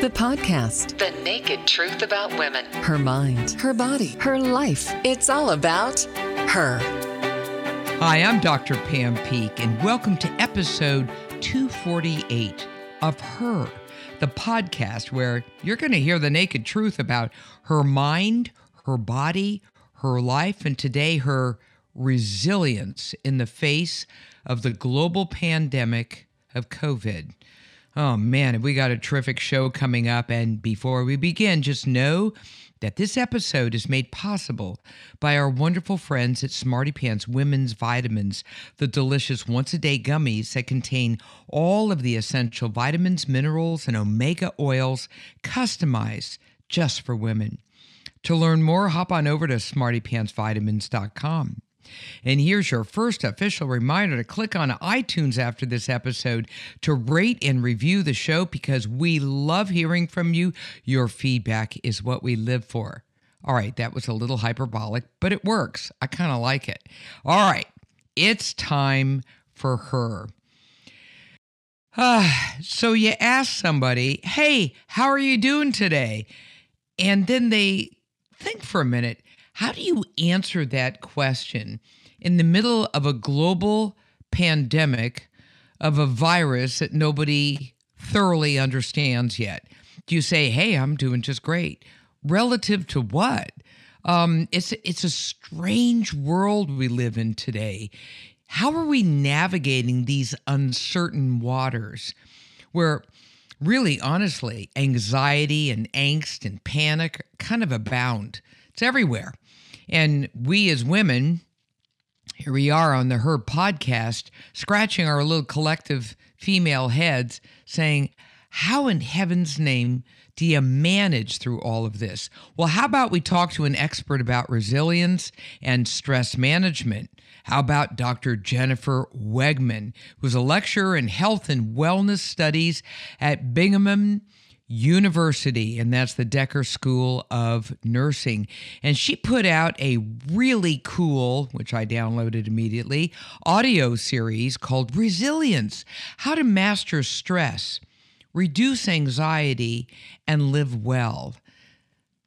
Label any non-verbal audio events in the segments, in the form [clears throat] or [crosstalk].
The podcast, The Naked Truth About Women. her mind, her body, her life. It's all about her. Hi, I'm Dr. Pam Peeke, and welcome to episode 248 of Her, the podcast where you're going to hear the naked truth about her mind, her body, her life, and today her resilience in the face of the global pandemic of COVID. Oh man, we got a terrific show coming up. And before we begin, just know that this episode is made possible by our wonderful friends at SmartyPants Women's Vitamins, the delicious once a day gummies that contain all of the essential vitamins, minerals, and omega oils customized just for women. To learn more, hop on over to smartypantsvitamins.com. And here's your first official reminder to click on iTunes after this episode to rate and review the show because we love hearing from you. Your feedback is what we live for. All right, that was a little hyperbolic, but it works. I kind of like it. All right, it's time for her. Ah, so you ask somebody, hey, how are you doing today? And then they think for a minute, how do you answer that question in the middle of a global pandemic of a virus that nobody thoroughly understands yet? Do you say, hey, I'm doing just great? Relative to what? Um, it's it's a strange world we live in today. How are we navigating these uncertain waters where really honestly anxiety and angst and panic kind of abound? It's everywhere. And we as women, here we are on the Her podcast, scratching our little collective female heads, saying, How in heaven's name do you manage through all of this? Well, how about we talk to an expert about resilience and stress management? How about Dr. Jennifer Wegmann, who's a lecturer in health and wellness studies at Binghamton University, and that's the Decker School of Nursing. And she put out a really cool, which I downloaded immediately, audio series called Resilience How to Master Stress, Reduce Anxiety, and Live Well.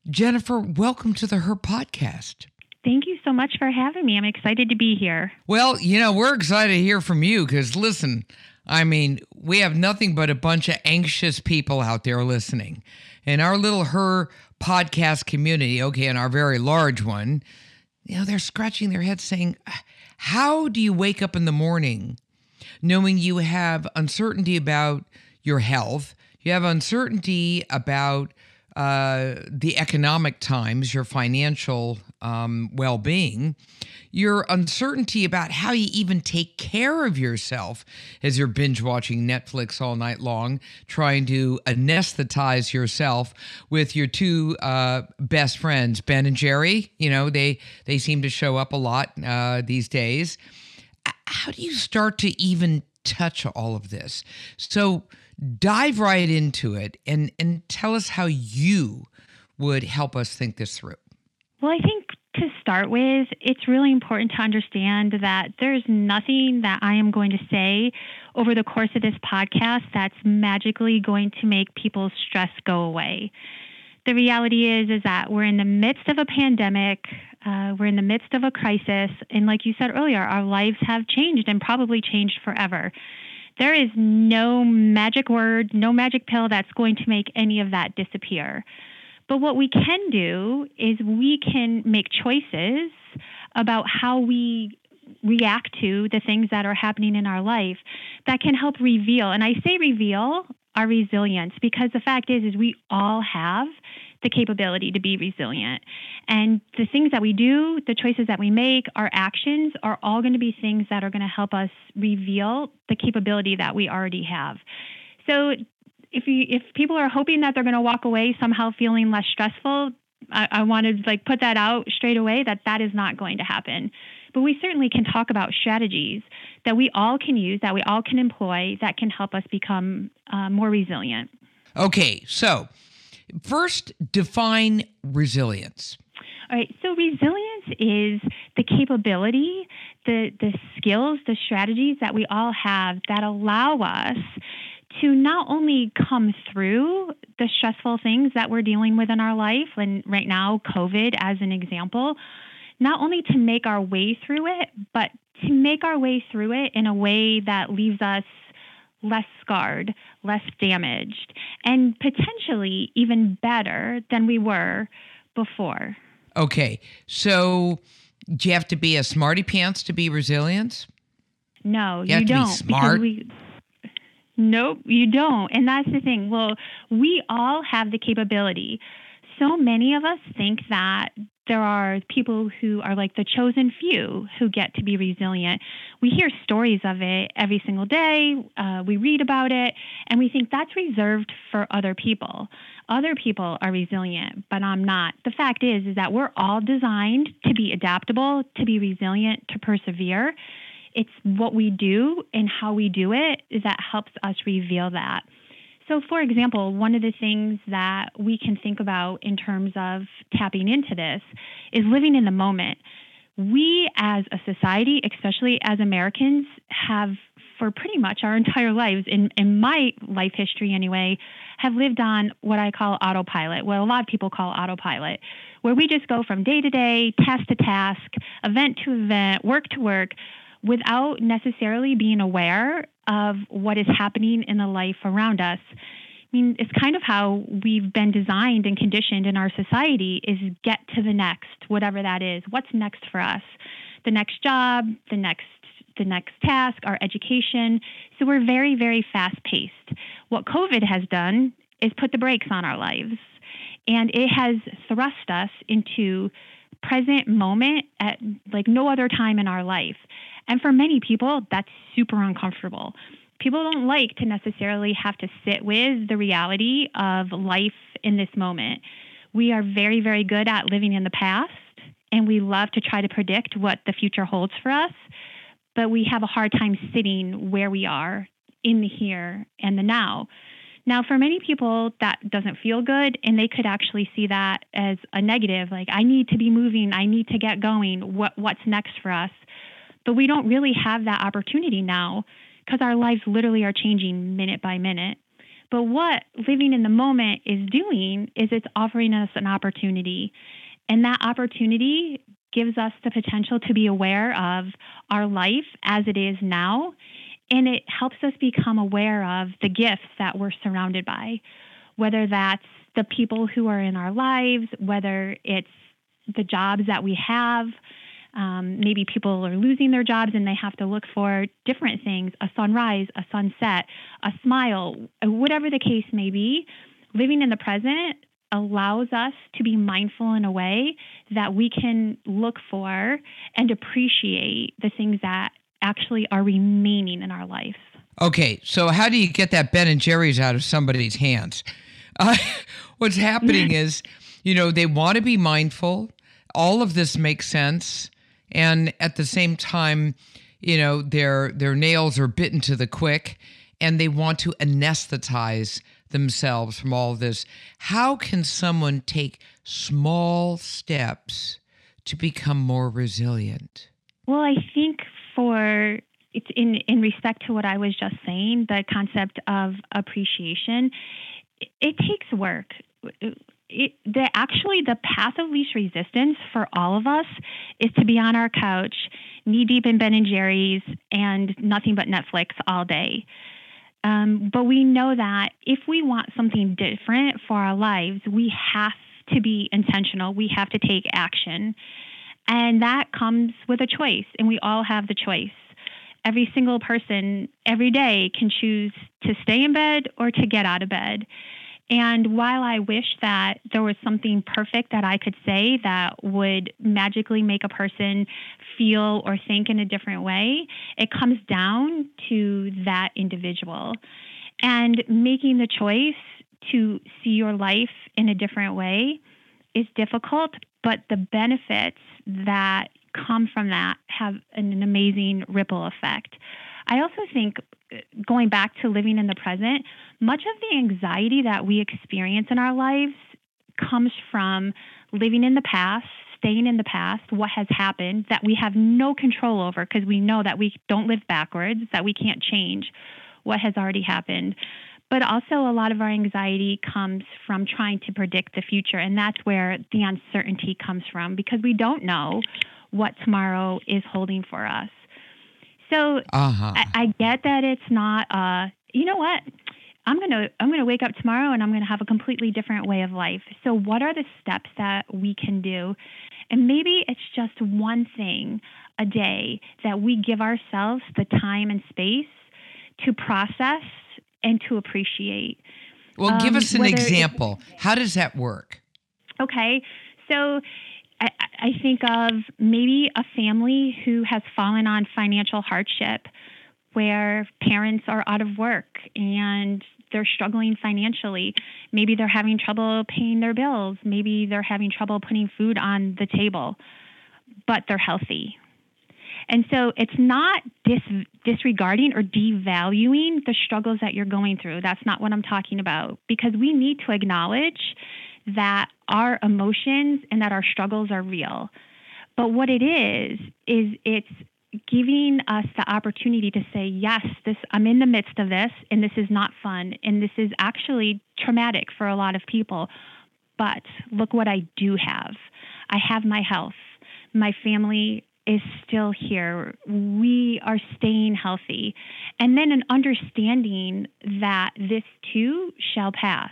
Jennifer, welcome to the Her Podcast. Thank you so much for having me. I'm excited to be here. Well, you know, we're excited to hear from you because listen, I mean, we have nothing but a bunch of anxious people out there listening. And our little her podcast community, okay, and our very large one, you know, they're scratching their heads saying, How do you wake up in the morning knowing you have uncertainty about your health? You have uncertainty about uh, the economic times, your financial um, well being, your uncertainty about how you even take care of yourself as you're binge watching Netflix all night long, trying to anesthetize yourself with your two uh, best friends, Ben and Jerry. You know, they, they seem to show up a lot uh, these days. How do you start to even touch all of this? So, dive right into it and and tell us how you would help us think this through. Well, I think start with, it's really important to understand that there's nothing that I am going to say over the course of this podcast that's magically going to make people's stress go away. The reality is is that we're in the midst of a pandemic. Uh, we're in the midst of a crisis, and like you said earlier, our lives have changed and probably changed forever. There is no magic word, no magic pill that's going to make any of that disappear. But what we can do is we can make choices about how we react to the things that are happening in our life that can help reveal. And i say reveal our resilience because the fact is is we all have the capability to be resilient. And the things that we do the choices that we make our actions are all going to be things that are going to help us reveal the capability that we already have. So if you if people are hoping that they're going to walk away somehow feeling less stressful I, I want to like put that out straight away that that is not going to happen but we certainly can talk about strategies that we all can use, that we all can employ, that can help us become uh, more resilient. Okay, so first define resilience. All right, so resilience is the capability, the, the skills, the strategies that we all have that allow us to not only come through the stressful things that we're dealing with in our life, and right now, COVID as an example, not only to make our way through it, but to make our way through it in a way that leaves us less scarred, less damaged, and potentially even better than we were before. Okay. So do you have to be a smarty pants to be resilient? No, You have to don't. smart? Because we, nope, you don't. And that's the thing. Well, we all have the capability. So many of us think that there are people who are like the chosen few who get to be resilient. We hear stories of it every single day. Uh, we read about it, and we think that's reserved for other people. Other people are resilient, but I'm not. The fact is, is that we're all designed to be adaptable, to be resilient, to persevere. It's what we do and how we do it that helps us reveal that. So, for example, one of the things that we can think about in terms of tapping into this is living in the moment. We as a society, especially as Americans, have for pretty much our entire lives, in, in my life history anyway, have lived on what I call autopilot, what a lot of people call autopilot, where we just go from day to day, task to task, event to event, work to work, without necessarily being aware of what is happening in the life around us. I mean, it's kind of how we've been designed and conditioned in our society is get to the next, whatever that is. What's next for us? The next job, the next the next task, our education. So we're very, very fast paced. What COVID has done is put the brakes on our lives. And it has thrust us into present moment at like no other time in our life. And for many people, that's super uncomfortable. People don't like to necessarily have to sit with the reality of life in this moment. We are very, very good at living in the past, and we love to try to predict what the future holds for us, but we have a hard time sitting where we are in the here and the now. Now, for many people, that doesn't feel good, and they could actually see that as a negative. Like, I need to be moving, I need to get going. What what's next for us? But we don't really have that opportunity now because our lives literally are changing minute by minute. But what living in the moment is doing is it's offering us an opportunity. And that opportunity gives us the potential to be aware of our life as it is now. And it helps us become aware of the gifts that we're surrounded by, whether that's the people who are in our lives, whether it's the jobs that we have, um, maybe people are losing their jobs and they have to look for different things a sunrise, a sunset, a smile, whatever the case may be. Living in the present allows us to be mindful in a way that we can look for and appreciate the things that actually are remaining in our life. Okay, so how do you get that Ben and Jerry's out of somebody's hands? [laughs] Uh, what's happening [laughs] is, you know, they want to be mindful. All of this makes sense, and at the same time, you know, their their nails are bitten to the quick, and they want to anesthetize themselves from all of this. How can someone take small steps to become more resilient? Well, I think for it's in in respect to what I was just saying, the concept of appreciation, it, it takes work. It, the actually the path of least resistance for all of us is to be on our couch, knee deep in Ben and Jerry's, and nothing but Netflix all day. Um, but we know that if we want something different for our lives, we have to be intentional. We have to take action. And that comes with a choice, and we all have the choice. Every single person every day can choose to stay in bed or to get out of bed. And while I wish that there was something perfect that I could say that would magically make a person feel or think in a different way, it comes down to that individual. And making the choice to see your life in a different way is difficult, but the benefits that come from that have an amazing ripple effect. I also think uh, going back to living in the present, much of the anxiety that we experience in our lives comes from living in the past, staying in the past, what has happened that we have no control over because we know that we don't live backwards, that we can't change what has already happened. But also, a lot of our anxiety comes from trying to predict the future. And that's where the uncertainty comes from because we don't know what tomorrow is holding for us. So uh-huh. I, I, get that it's not, uh, you know what? I'm gonna I'm gonna wake up tomorrow and I'm gonna have a completely different way of life. So what are the steps that we can do? And maybe it's just one thing a day that we give ourselves the time and space to process and to appreciate. Well, give um, us an example. How does that work? Okay. So I, I think of maybe a family who has fallen on financial hardship where parents are out of work and they're struggling financially. Maybe they're having trouble paying their bills. Maybe they're having trouble putting food on the table, but they're healthy. And so it's not dis- disregarding or devaluing the struggles that you're going through. That's not what I'm talking about because we need to acknowledge that our emotions and that our struggles are real. But what it is, is it's giving us the opportunity to say, yes, this I'm in the midst of this and this is not fun and this is actually traumatic for a lot of people. But look what I do have. I have my health. My family is still here. We are staying healthy. And then an understanding that this too shall pass.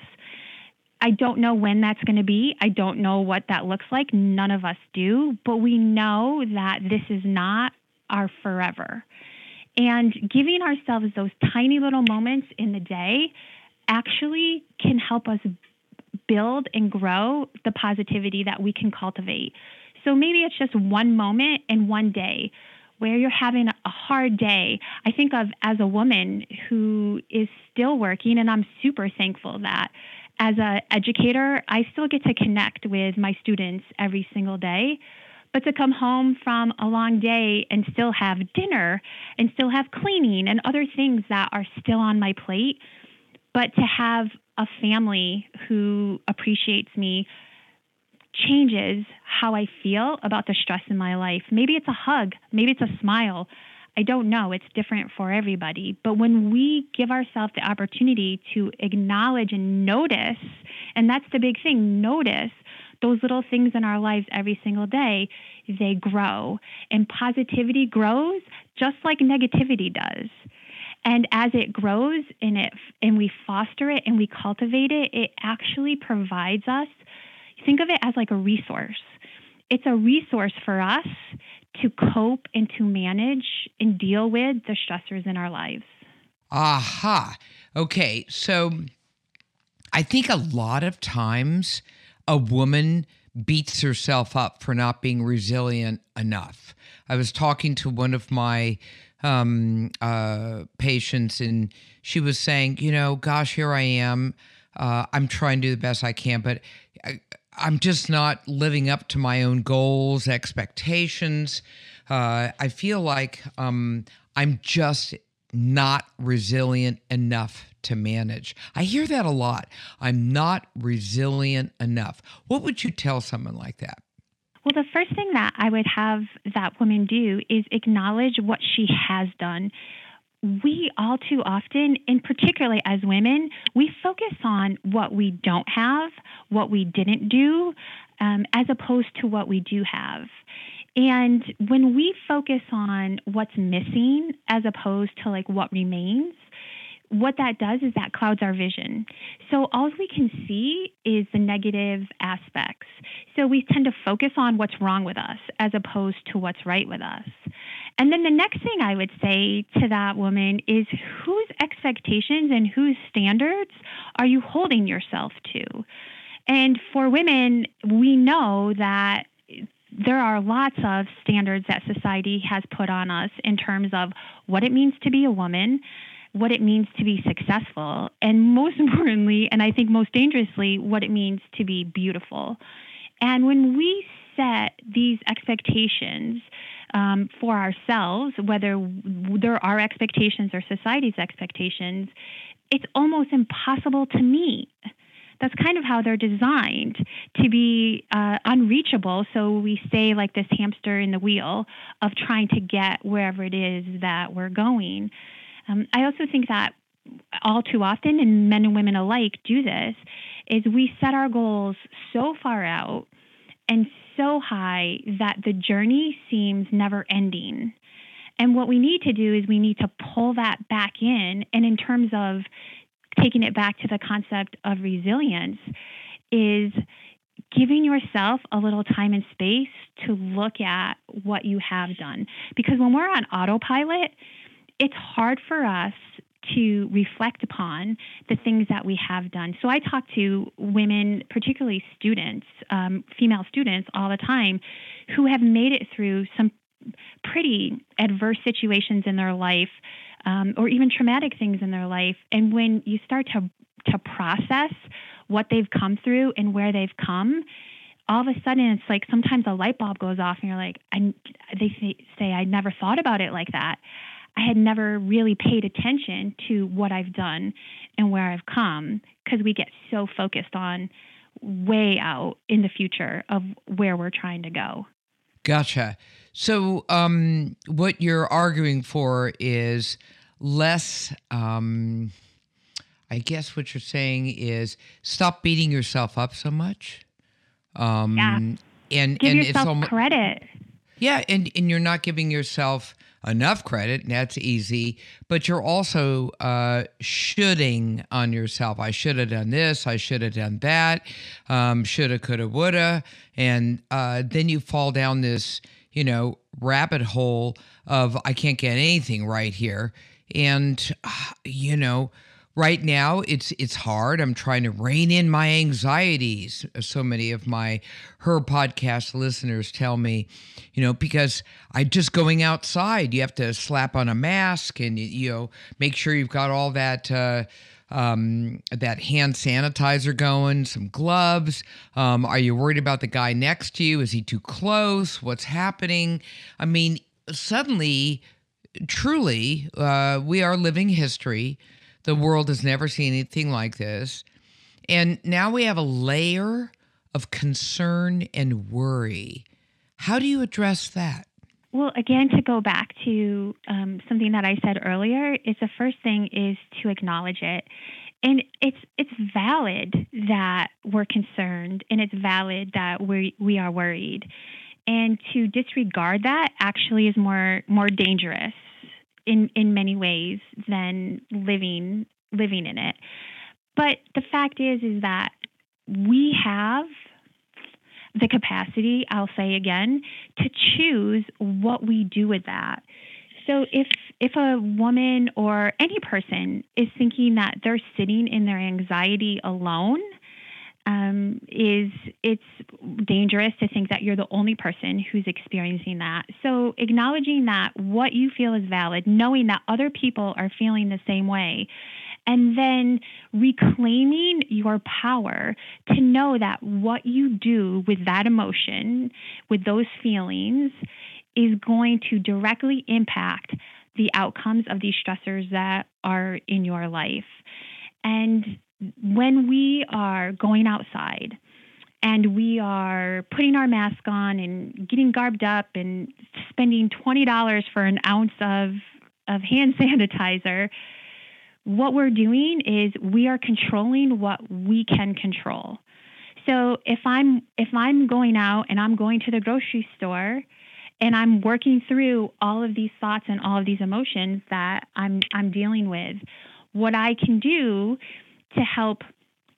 I don't know when that's going to be. I don't know what that looks like. None of us do. But we know that this is not our forever. And giving ourselves those tiny little moments in the day actually can help us build and grow the positivity that we can cultivate. So maybe it's just one moment in one day where you're having a hard day. I think of as a woman who is still working, and I'm super thankful that as an educator, I still get to connect with my students every single day. But to come home from a long day and still have dinner and still have cleaning and other things that are still on my plate, but to have a family who appreciates me changes how I feel about the stress in my life. Maybe it's a hug, maybe it's a smile. I don't know. It's different for everybody. But when we give ourselves the opportunity to acknowledge and notice, and that's the big thing notice those little things in our lives every single day, they grow. And positivity grows just like negativity does. And as it grows and it and we foster it and we cultivate it, it actually provides us think of it as like a resource. It's a resource for us to cope and to manage and deal with the stressors in our lives. Aha. Okay. So I think a lot of times a woman beats herself up for not being resilient enough. I was talking to one of my um, uh, patients, and she was saying, you know, gosh, here I am. Uh, I'm trying to do the best I can, but I, I'm just not living up to my own goals, expectations. Uh, I feel like um, I'm just not resilient enough to manage. I hear that a lot. I'm not resilient enough. What would you tell someone like that? Well, the first thing that I would have that woman do is acknowledge what she has done we all too often, and particularly as women, we focus on what we don't have, what we didn't do, um, as opposed to what we do have. And when we focus on what's missing as opposed to like what remains, what that does is that clouds our vision. So all we can see is the negative aspects. So we tend to focus on what's wrong with us as opposed to what's right with us. And then the next thing I would say to that woman is whose expectations and whose standards are you holding yourself to? And for women, we know that there are lots of standards that society has put on us in terms of what it means to be a woman, what it means to be successful, and most [laughs] importantly, and I think most dangerously, what it means to be beautiful. And when we set these expectations um, for ourselves, whether there are expectations or society's expectations, it's almost impossible to meet. That's kind of how they're designed to be uh, unreachable. So we stay like this hamster in the wheel of trying to get wherever it is that we're going. Um, I also think that all too often, and men and women alike do this, is we set our goals so far out and so high that the journey seems never ending. And what we need to do is we need to pull that back in. And in terms of taking it back to the concept of resilience, is giving yourself a little time and space to look at what you have done. Because when we're on autopilot, it's hard for us to reflect upon the things that we have done. So I talk to women, particularly students, um, female students, all the time, who have made it through some pretty adverse situations in their life, um, or even traumatic things in their life. And when you start to to process what they've come through and where they've come, all of a sudden it's like sometimes a light bulb goes off and you're like, I, they say, I never thought about it like that. I had never really paid attention to what I've done and where I've come because we get so focused on way out in the future of where we're trying to go. Gotcha. So, um, what you're arguing for is less. Um, I guess what you're saying is stop beating yourself up so much. Um, yeah. And give and yourself it's almost, credit. Yeah, and and you're not giving yourself enough credit, and that's easy. But you're also uh, shoulding on yourself. I should have done this. I should have done that. Um, shoulda, coulda, woulda, and uh, then you fall down this, you know, rabbit hole of I can't get anything right here, and uh, you know right now it's it's hard i'm trying to rein in my anxieties so many of my her podcast listeners tell me you know because I'm just going outside you have to slap on a mask and you know make sure you've got all that uh, um, that hand sanitizer going, some gloves. Um, are you worried about the guy next to you? Is he too close? What's happening? I mean, suddenly, truly, uh, we are living history. The world has never seen anything like this. And now we have a layer of concern and worry. How do you address that? Well, again, to go back to um, something that I said earlier, is the first thing is to acknowledge it, and it's it's valid that we're concerned, and it's valid that we we are worried, and to disregard that actually is more more dangerous in in many ways than living living in it. But the fact is is that we have the capacity, I'll say again, to choose what we do with that. So if if a woman or any person is thinking that they're sitting in their anxiety alone, um, is it's dangerous to think that you're the only person who's experiencing that. So, acknowledging that what you feel is valid, knowing that other people are feeling the same way, and then reclaiming your power to know that what you do with that emotion, with those feelings, is going to directly impact the outcomes of these stressors that are in your life. And when we are going outside and we are putting our mask on and getting garbed up and spending $20 for an ounce of, of hand [laughs] sanitizer, what we're doing is we are controlling what we can control. So if I'm if I'm going out and I'm going to the grocery store and I'm working through all of these thoughts and all of these emotions that I'm I'm dealing with, what I can do to help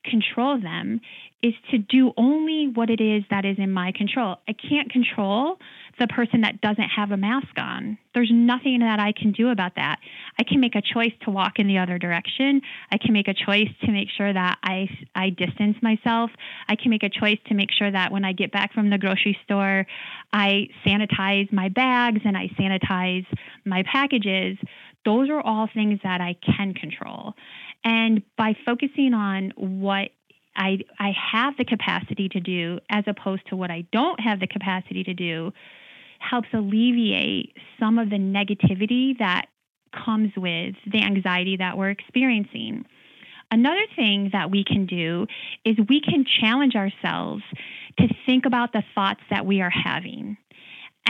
control them is to do only what it is that is in my control. I can't control the person that doesn't have a mask on. There's nothing that I can do about that. I can make a choice to walk in the other direction. I can make a choice to make sure that I I distance myself. I can make a choice to make sure that when I get back from the grocery store, I sanitize my bags and I sanitize my packages. Those are all things that I can control. And by focusing on what I, I have the capacity to do as opposed to what I don't have the capacity to do helps alleviate some of the negativity that comes with the anxiety that we're experiencing. Another thing that we can do is we can challenge ourselves to think about the thoughts that we are having.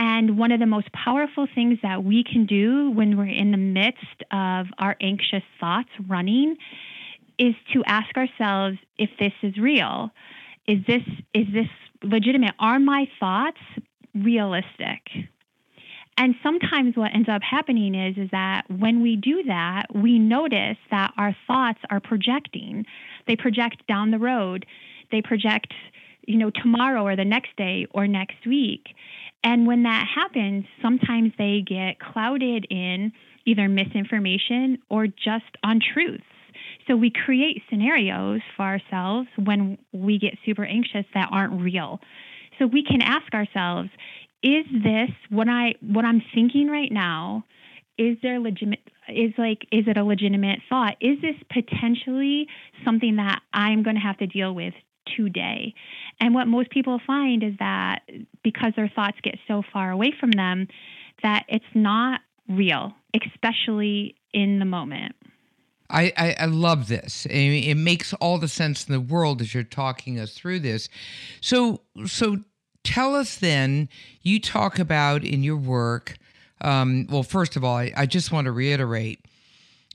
And one of the most powerful things that we can do when we're in the midst of our anxious thoughts running is to ask ourselves if this is real. Is this is this legitimate? Are my thoughts realistic? And sometimes what ends up happening is is that when we do that, we notice that our thoughts are projecting. They project down the road. They project, you know, tomorrow or the next day or next week. And when that happens, sometimes they get clouded in either misinformation or just untruths. So we create scenarios for ourselves when we get super anxious that aren't real. So we can ask ourselves, is this what I what I'm thinking right now? Is there legitimate is like is it a legitimate thought? Is this potentially something that I'm going to have to deal with today? And what most people find is that because their thoughts get so far away from them that it's not real, especially in the moment. I, I, I, love this. It makes all the sense in the world as you're talking us through this. So so tell us then, you talk about in your work, um, well, first of all, I, I, just want to reiterate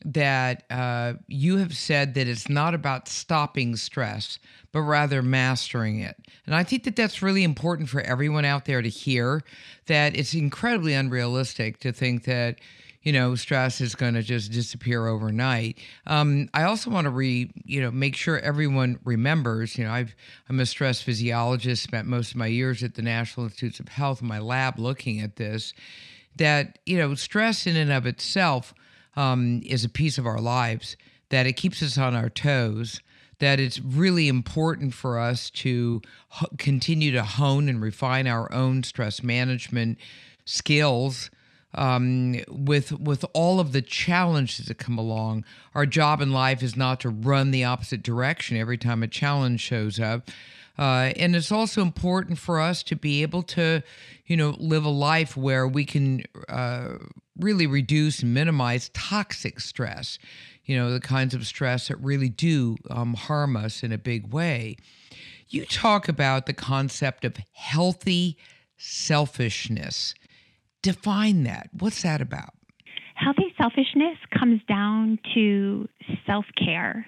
that uh, you have said that it's not about stopping stress, but rather mastering it. And I think that that's really important for everyone out there to hear that it's incredibly unrealistic to think that you know, stress is going to just disappear overnight. Um, I also want to re, you know, make sure everyone remembers. You know, I've I'm a stress physiologist. Spent most of my years at the National Institutes of Health in my lab looking at this. That you know, stress in and of itself um, is a piece of our lives. That it keeps us on our toes that it's really important for us to h- continue to hone and refine our own stress management skills um, with with all of the challenges that come along. Our job in life is not to run the opposite direction every time a challenge shows up. Uh, and it's also important for us to be able to, you know, live a life where we can uh, really reduce and minimize toxic stress, you know, the kinds of stress that really do um, harm us in a big way. You talk about the concept of healthy selfishness define that. What's that about? Healthy selfishness comes down to self care.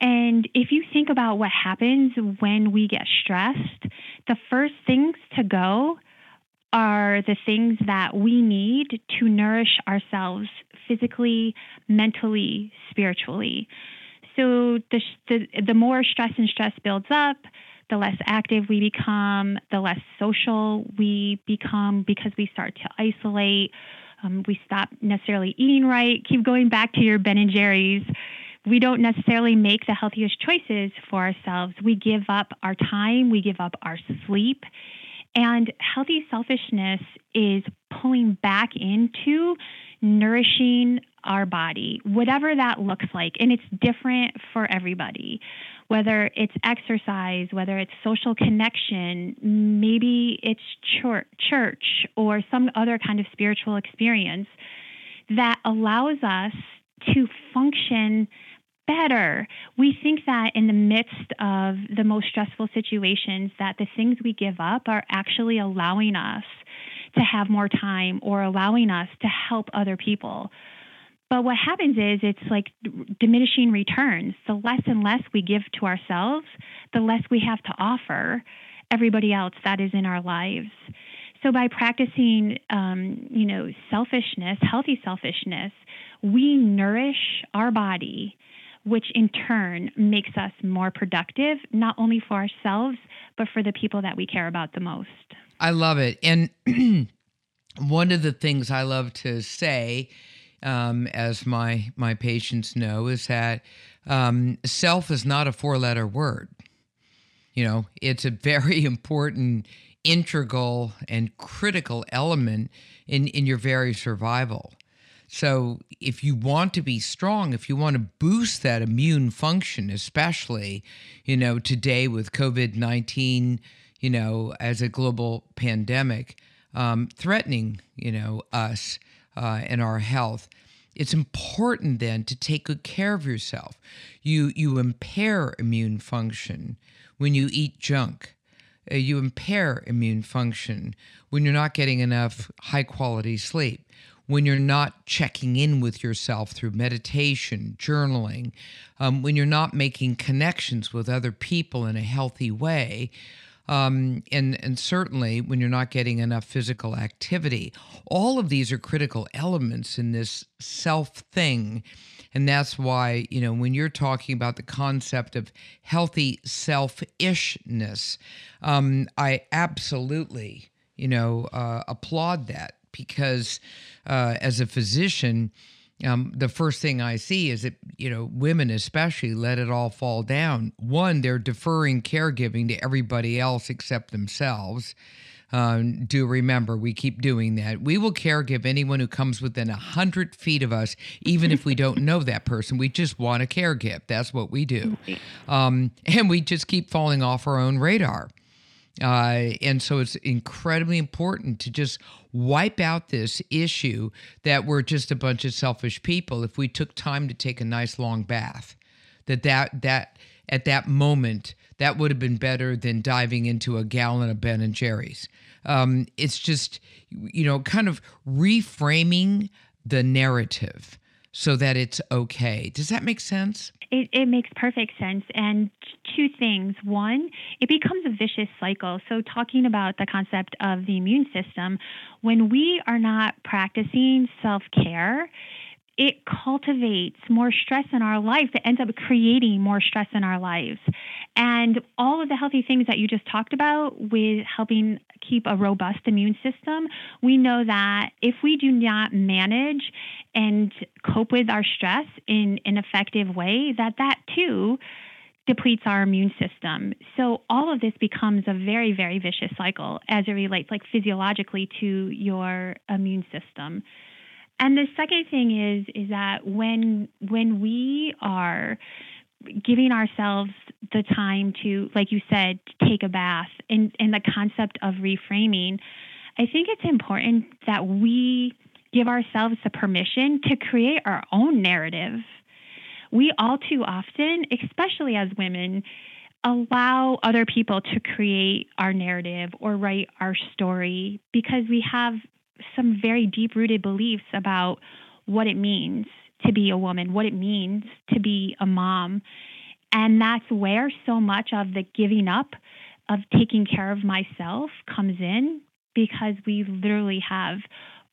And if you think about what happens when we get stressed, the first things to go are the things that we need to nourish ourselves physically, mentally, spiritually. So the, the, the more stress and stress builds up, the less active we become, the less social we become because we start to isolate. Um, we stop necessarily eating right. Keep going back to your Ben and Jerry's. We don't necessarily make the healthiest choices for ourselves. We give up our time, we give up our sleep. And healthy selfishness is pulling back into nourishing our body, whatever that looks like. And it's different for everybody whether it's exercise, whether it's social connection, maybe it's church or some other kind of spiritual experience that allows us to function better. We think that in the midst of the most stressful situations that the things we give up are actually allowing us to have more time or allowing us to help other people. But what happens is it's like diminishing returns. The less and less we give to ourselves, the less we have to offer everybody else that is in our lives. So by practicing, um, you know, selfishness, healthy selfishness, we nourish our body, which in turn makes us more productive, not only for ourselves, but for the people that we care about the most. I love it. And [clears throat] one of the things I love to say um, as my my patients know, is that um, self is not a four letter word. You know, it's a very [laughs] important, integral, and critical element in in your very survival. So, if you want to be strong, if you want to boost that immune function, especially, you know, today with COVID 19, you know, as a global pandemic um, threatening, you know, us, uh, and our health. It's important then to take good care of yourself. You you impair immune function when you eat junk. uh, you impair immune function when you're not getting enough high quality sleep, when you're not checking in with yourself through meditation, journaling, um, when you're not making connections with other people in a healthy way. Um, and and certainly when you're not getting enough physical activity, all of these are critical elements in this self thing and that's why, you know, when you're talking about the concept of healthy selfishness, um, I absolutely, you know, uh, applaud that because uh, as a physician, um, the first thing I see is that, you know, women especially let it all fall down. One, they're deferring caregiving to everybody else except themselves. Um, do remember, we keep doing that. We will care give anyone who comes within a hundred feet of us, even if we don't know that person. We just want to care give. That's what we do, um, and we just keep falling off our own radar. Uh, and so it's incredibly important to just wipe out this issue that we're just a bunch of selfish people. If we took time to take a nice long bath, that that that at that moment that would have been better than diving into a gallon of Ben and Jerry's. Um, it's just, you know, kind of reframing the narrative so that it's okay. Does that make sense? It, it makes perfect sense. And two things. One, it becomes a vicious cycle. So, talking about the concept of the immune system, when we are not practicing self care, it cultivates more stress in our life that ends up creating more stress in our lives. And all of the healthy things that you just talked about with helping keep a robust immune system, we know that if we do not manage and cope with our stress in an effective way, that that too depletes our immune system. So all of this becomes a very, very vicious cycle as it relates like physiologically to your immune system. And the second thing is is that when when we are giving ourselves the time to, like you said, take a bath and, and the concept of reframing, I think it's important that we give ourselves the permission to create our own narrative. We all too often, especially as women, allow other people to create our narrative or write our story because we have some very deep rooted beliefs about what it means to be a woman, what it means to be a mom. And that's where so much of the giving up of taking care of myself comes in because we literally have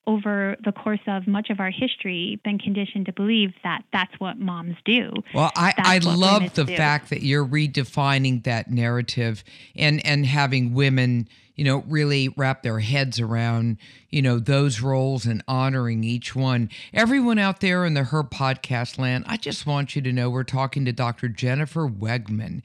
over the course of much of our history been conditioned to believe that that's what moms do. Well, I, I love the do. fact that you're redefining that narrative and and having women, you know, really wrap their heads around, you know, those roles and honoring each one. Everyone out there in the Her podcast land, I just want you to know we're talking to Dr. Jennifer Wegmann.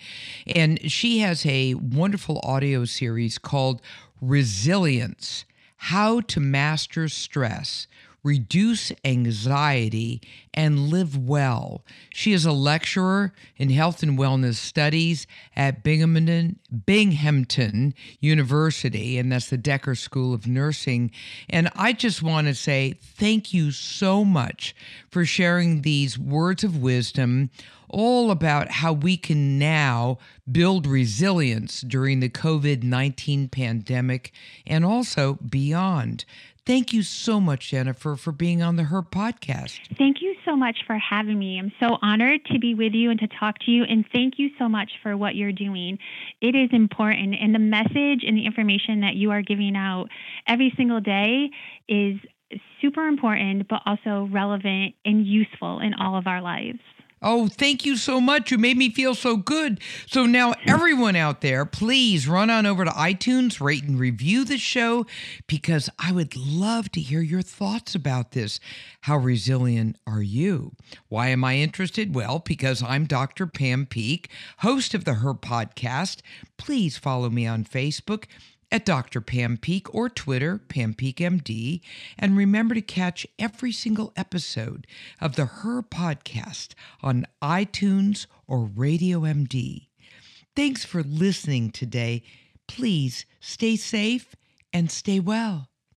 And she has a wonderful audio series called Resilience how to master stress, reduce anxiety, and live well. She is a lecturer in health and wellness studies at Binghamton, Binghamton University, and that's the Decker School of Nursing. And I just want to say thank you so much for sharing these words of wisdom all about how we can now build resilience during the COVID 19 pandemic and also beyond. Thank you so much, Jennifer, for being on the Her podcast. Thank you so much for having me. I'm so honored to be with you and to talk to you. And thank you so much for what you're doing. It is important. And the message and the information that you are giving out every single day is super important, but also relevant and useful in all of our lives. Oh, thank you so much. You made me feel so good. So now, everyone out there, please run on over to iTunes, rate and review the show because I would love to hear your thoughts about this. How resilient are you? Why am I interested? Well, because I'm Dr. Pam Peeke, host of the Her podcast. Please follow me on Facebook at Dr. Pam Peeke or Twitter, Pam Peeke MD. And remember to catch every single episode of the Her podcast on iTunes or Radio MD. Thanks for listening today. Please stay safe and stay well.